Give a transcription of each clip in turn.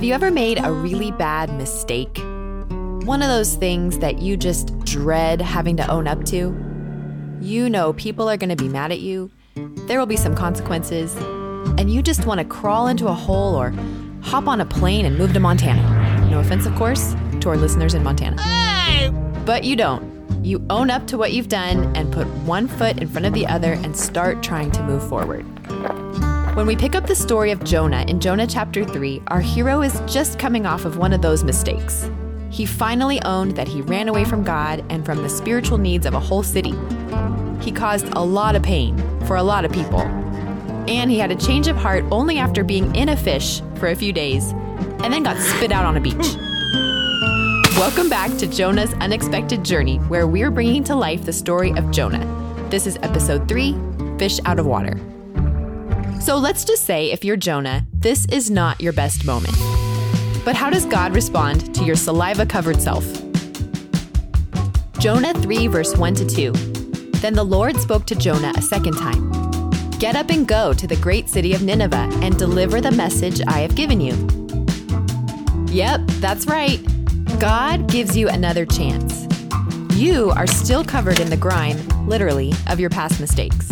Have you ever made a really bad mistake? One of those things that you just dread having to own up to? You know people are going to be mad at you, there will be some consequences, and you just want to crawl into a hole or hop on a plane and move to Montana. No offense, of course, to our listeners in Montana. Hey! But you don't. You own up to what you've done and put one foot in front of the other and start trying to move forward. When we pick up the story of Jonah in Jonah chapter 3, our hero is just coming off of one of those mistakes. He finally owned that he ran away from God and from the spiritual needs of a whole city. He caused a lot of pain for a lot of people. And he had a change of heart only after being in a fish for a few days and then got spit out on a beach. Welcome back to Jonah's Unexpected Journey, where we're bringing to life the story of Jonah. This is episode 3 Fish Out of Water. So let's just say if you're Jonah, this is not your best moment. But how does God respond to your saliva covered self? Jonah 3, verse 1 to 2. Then the Lord spoke to Jonah a second time Get up and go to the great city of Nineveh and deliver the message I have given you. Yep, that's right. God gives you another chance. You are still covered in the grime, literally, of your past mistakes.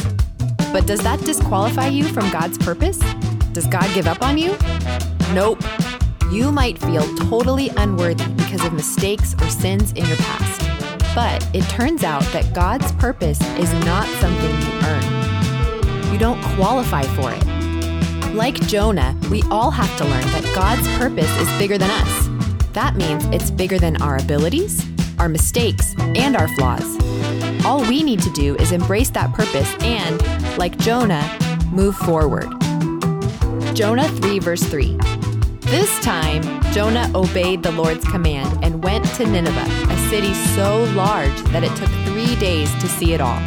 But does that disqualify you from God's purpose? Does God give up on you? Nope. You might feel totally unworthy because of mistakes or sins in your past. But it turns out that God's purpose is not something you earn. You don't qualify for it. Like Jonah, we all have to learn that God's purpose is bigger than us. That means it's bigger than our abilities, our mistakes, and our flaws. All we need to do is embrace that purpose and, like Jonah, move forward. Jonah 3, verse 3. This time, Jonah obeyed the Lord's command and went to Nineveh, a city so large that it took three days to see it all.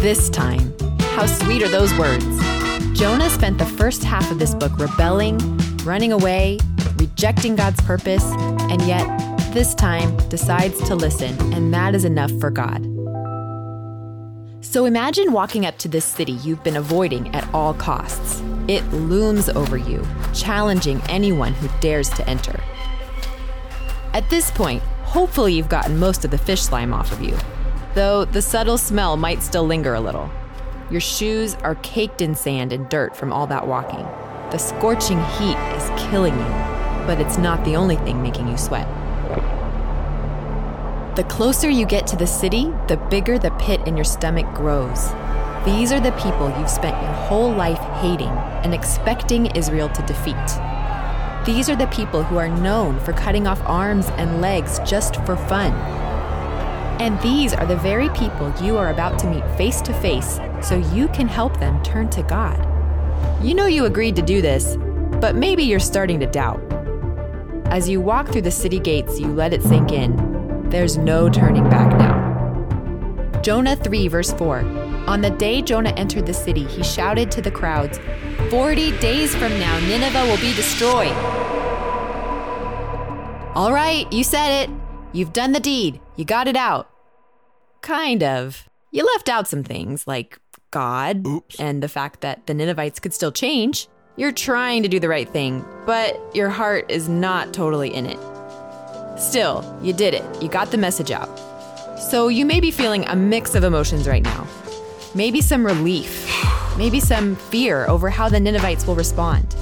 This time. How sweet are those words? Jonah spent the first half of this book rebelling, running away, rejecting God's purpose, and yet, this time, decides to listen, and that is enough for God. So imagine walking up to this city you've been avoiding at all costs. It looms over you, challenging anyone who dares to enter. At this point, hopefully you've gotten most of the fish slime off of you, though the subtle smell might still linger a little. Your shoes are caked in sand and dirt from all that walking. The scorching heat is killing you, but it's not the only thing making you sweat. The closer you get to the city, the bigger the pit in your stomach grows. These are the people you've spent your whole life hating and expecting Israel to defeat. These are the people who are known for cutting off arms and legs just for fun. And these are the very people you are about to meet face to face so you can help them turn to God. You know you agreed to do this, but maybe you're starting to doubt. As you walk through the city gates, you let it sink in. There's no turning back now. Jonah 3, verse 4. On the day Jonah entered the city, he shouted to the crowds, 40 days from now, Nineveh will be destroyed. All right, you said it. You've done the deed. You got it out. Kind of. You left out some things like God Oops. and the fact that the Ninevites could still change. You're trying to do the right thing, but your heart is not totally in it. Still, you did it. You got the message out. So you may be feeling a mix of emotions right now. Maybe some relief, maybe some fear over how the Ninevites will respond,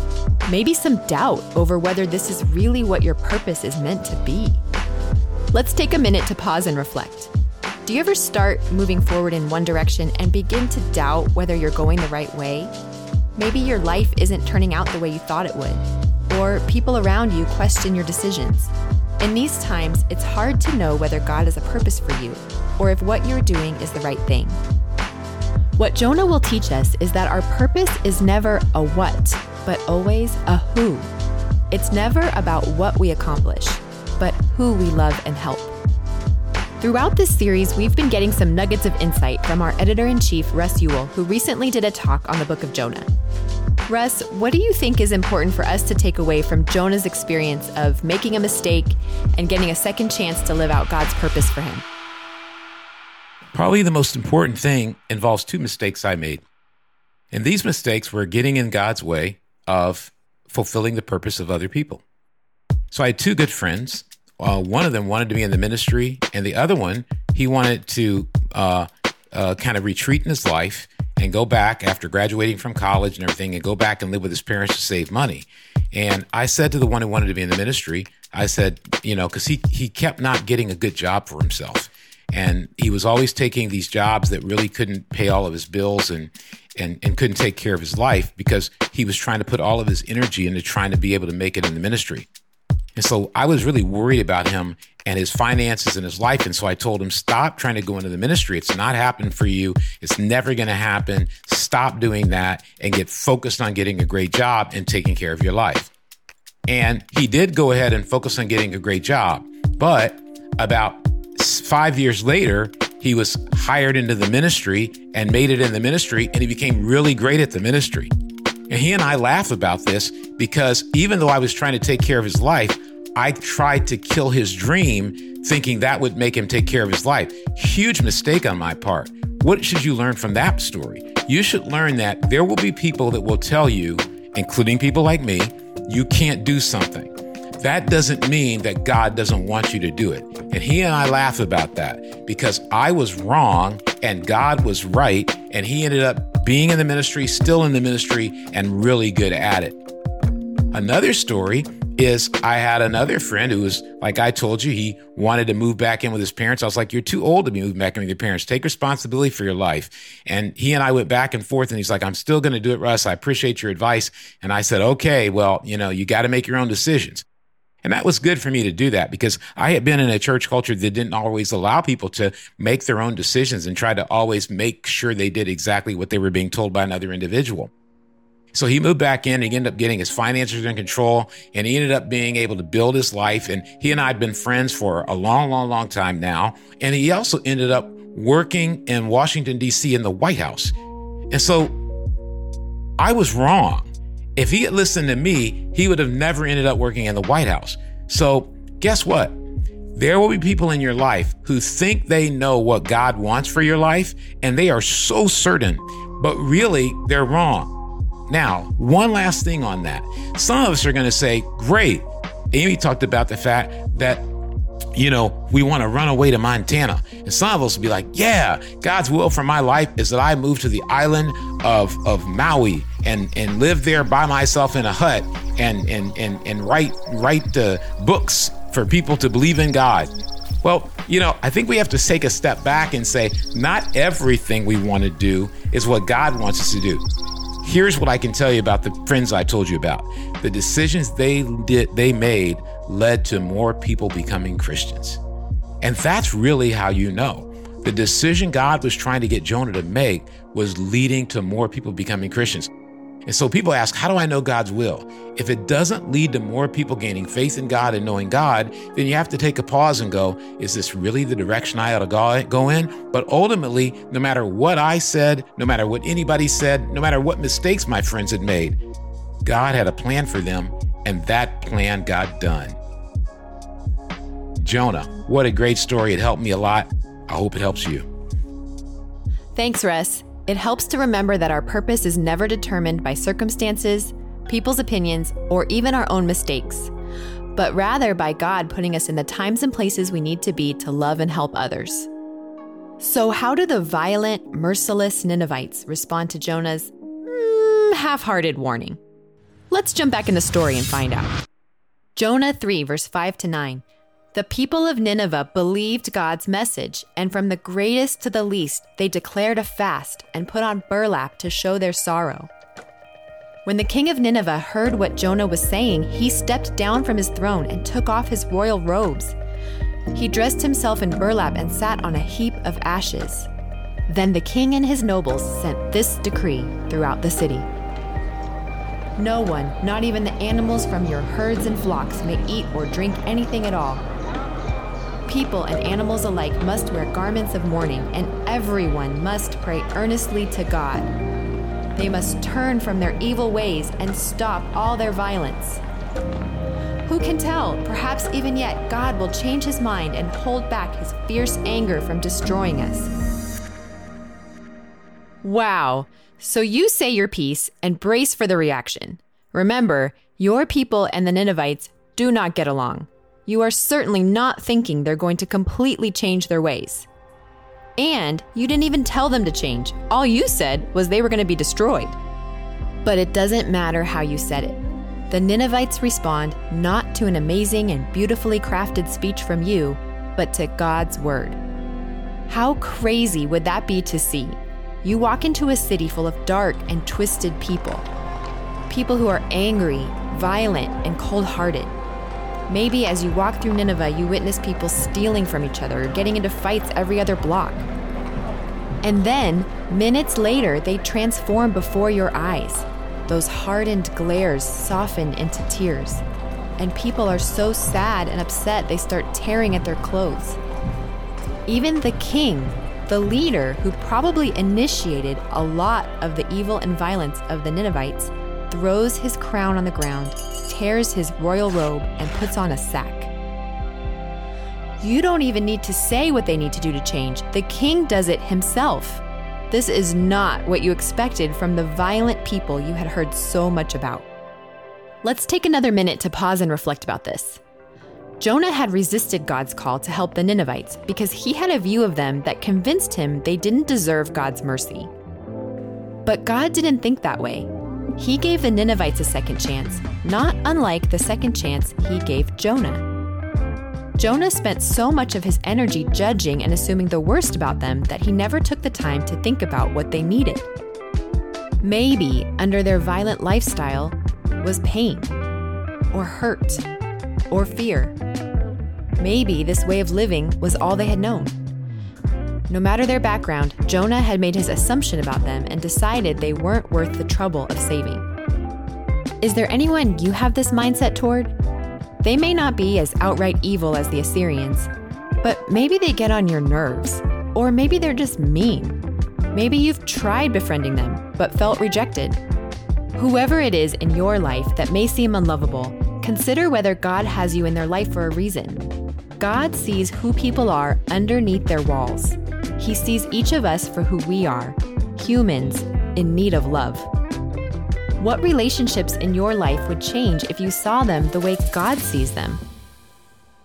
maybe some doubt over whether this is really what your purpose is meant to be. Let's take a minute to pause and reflect. Do you ever start moving forward in one direction and begin to doubt whether you're going the right way? Maybe your life isn't turning out the way you thought it would, or people around you question your decisions. In these times, it's hard to know whether God has a purpose for you or if what you're doing is the right thing. What Jonah will teach us is that our purpose is never a what, but always a who. It's never about what we accomplish, but who we love and help. Throughout this series, we've been getting some nuggets of insight from our editor in chief, Russ Ewell, who recently did a talk on the book of Jonah. Russ, what do you think is important for us to take away from Jonah's experience of making a mistake and getting a second chance to live out God's purpose for him? Probably the most important thing involves two mistakes I made. And these mistakes were getting in God's way of fulfilling the purpose of other people. So I had two good friends. Uh, one of them wanted to be in the ministry, and the other one, he wanted to uh, uh, kind of retreat in his life and go back after graduating from college and everything and go back and live with his parents to save money. And I said to the one who wanted to be in the ministry, I said, you know, because he, he kept not getting a good job for himself. And he was always taking these jobs that really couldn't pay all of his bills and, and, and couldn't take care of his life because he was trying to put all of his energy into trying to be able to make it in the ministry. And so I was really worried about him and his finances and his life. And so I told him, stop trying to go into the ministry. It's not happening for you. It's never going to happen. Stop doing that and get focused on getting a great job and taking care of your life. And he did go ahead and focus on getting a great job. But about five years later, he was hired into the ministry and made it in the ministry, and he became really great at the ministry. And he and I laugh about this because even though I was trying to take care of his life, I tried to kill his dream thinking that would make him take care of his life. Huge mistake on my part. What should you learn from that story? You should learn that there will be people that will tell you, including people like me, you can't do something. That doesn't mean that God doesn't want you to do it. And he and I laugh about that because I was wrong and God was right. And he ended up being in the ministry, still in the ministry, and really good at it. Another story is I had another friend who was, like I told you, he wanted to move back in with his parents. I was like, You're too old to be moving back in with your parents. Take responsibility for your life. And he and I went back and forth, and he's like, I'm still going to do it, Russ. I appreciate your advice. And I said, Okay, well, you know, you got to make your own decisions. And that was good for me to do that because I had been in a church culture that didn't always allow people to make their own decisions and try to always make sure they did exactly what they were being told by another individual. So he moved back in. He ended up getting his finances in control and he ended up being able to build his life. And he and I have been friends for a long, long, long time now. And he also ended up working in Washington, D.C. in the White House. And so I was wrong. If he had listened to me, he would have never ended up working in the White House. So guess what? There will be people in your life who think they know what God wants for your life, and they are so certain, but really they're wrong. Now, one last thing on that. Some of us are going to say, great. Amy talked about the fact that you know, we want to run away to Montana. And some of us will be like, yeah, God's will for my life is that I move to the island of, of Maui and, and live there by myself in a hut and, and, and, and write, write uh, books for people to believe in God. Well, you know, I think we have to take a step back and say, not everything we want to do is what God wants us to do. Here's what I can tell you about the friends I told you about. The decisions they did they made led to more people becoming Christians. And that's really how you know. The decision God was trying to get Jonah to make was leading to more people becoming Christians. And so people ask, how do I know God's will? If it doesn't lead to more people gaining faith in God and knowing God, then you have to take a pause and go, is this really the direction I ought to go in? But ultimately, no matter what I said, no matter what anybody said, no matter what mistakes my friends had made, God had a plan for them, and that plan got done. Jonah, what a great story. It helped me a lot. I hope it helps you. Thanks, Russ. It helps to remember that our purpose is never determined by circumstances, people's opinions, or even our own mistakes, but rather by God putting us in the times and places we need to be to love and help others. So, how do the violent, merciless Ninevites respond to Jonah's mm, half hearted warning? Let's jump back in the story and find out. Jonah 3, verse 5 to 9. The people of Nineveh believed God's message, and from the greatest to the least, they declared a fast and put on burlap to show their sorrow. When the king of Nineveh heard what Jonah was saying, he stepped down from his throne and took off his royal robes. He dressed himself in burlap and sat on a heap of ashes. Then the king and his nobles sent this decree throughout the city No one, not even the animals from your herds and flocks, may eat or drink anything at all People and animals alike must wear garments of mourning, and everyone must pray earnestly to God. They must turn from their evil ways and stop all their violence. Who can tell? Perhaps even yet, God will change his mind and hold back his fierce anger from destroying us. Wow. So you say your piece and brace for the reaction. Remember, your people and the Ninevites do not get along. You are certainly not thinking they're going to completely change their ways. And you didn't even tell them to change. All you said was they were going to be destroyed. But it doesn't matter how you said it. The Ninevites respond not to an amazing and beautifully crafted speech from you, but to God's word. How crazy would that be to see? You walk into a city full of dark and twisted people. People who are angry, violent, and cold hearted. Maybe as you walk through Nineveh, you witness people stealing from each other or getting into fights every other block. And then, minutes later, they transform before your eyes. Those hardened glares soften into tears. And people are so sad and upset they start tearing at their clothes. Even the king, the leader who probably initiated a lot of the evil and violence of the Ninevites, throws his crown on the ground, tears his royal robe, and puts on a sack. You don't even need to say what they need to do to change. The king does it himself. This is not what you expected from the violent people you had heard so much about. Let's take another minute to pause and reflect about this. Jonah had resisted God's call to help the Ninevites because he had a view of them that convinced him they didn't deserve God's mercy. But God didn't think that way. He gave the Ninevites a second chance, not unlike the second chance he gave Jonah. Jonah spent so much of his energy judging and assuming the worst about them that he never took the time to think about what they needed. Maybe under their violent lifestyle was pain, or hurt, or fear. Maybe this way of living was all they had known. No matter their background, Jonah had made his assumption about them and decided they weren't worth the trouble of saving. Is there anyone you have this mindset toward? They may not be as outright evil as the Assyrians, but maybe they get on your nerves, or maybe they're just mean. Maybe you've tried befriending them, but felt rejected. Whoever it is in your life that may seem unlovable, consider whether God has you in their life for a reason. God sees who people are underneath their walls. He sees each of us for who we are humans in need of love. What relationships in your life would change if you saw them the way God sees them?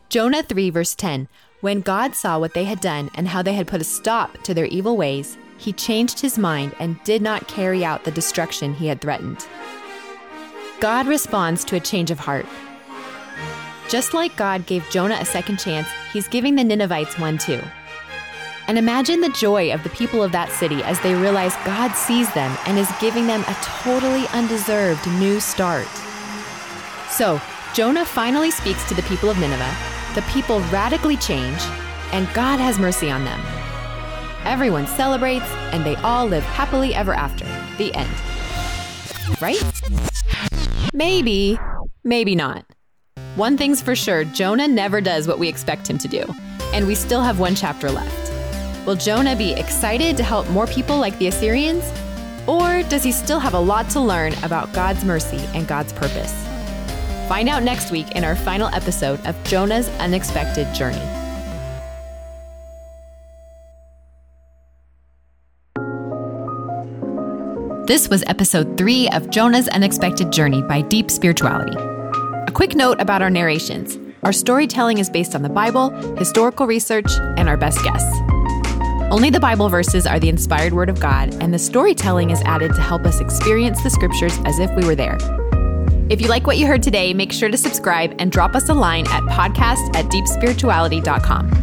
Jonah 3, verse 10 When God saw what they had done and how they had put a stop to their evil ways, he changed his mind and did not carry out the destruction he had threatened. God responds to a change of heart. Just like God gave Jonah a second chance, he's giving the Ninevites one too. And imagine the joy of the people of that city as they realize God sees them and is giving them a totally undeserved new start. So, Jonah finally speaks to the people of Nineveh, the people radically change, and God has mercy on them. Everyone celebrates, and they all live happily ever after. The end. Right? Maybe, maybe not. One thing's for sure Jonah never does what we expect him to do, and we still have one chapter left. Will Jonah be excited to help more people like the Assyrians? Or does he still have a lot to learn about God's mercy and God's purpose? Find out next week in our final episode of Jonah's Unexpected Journey. This was episode three of Jonah's Unexpected Journey by Deep Spirituality. A quick note about our narrations our storytelling is based on the Bible, historical research, and our best guess. Only the Bible verses are the inspired word of God, and the storytelling is added to help us experience the scriptures as if we were there. If you like what you heard today, make sure to subscribe and drop us a line at podcast at deepspirituality.com.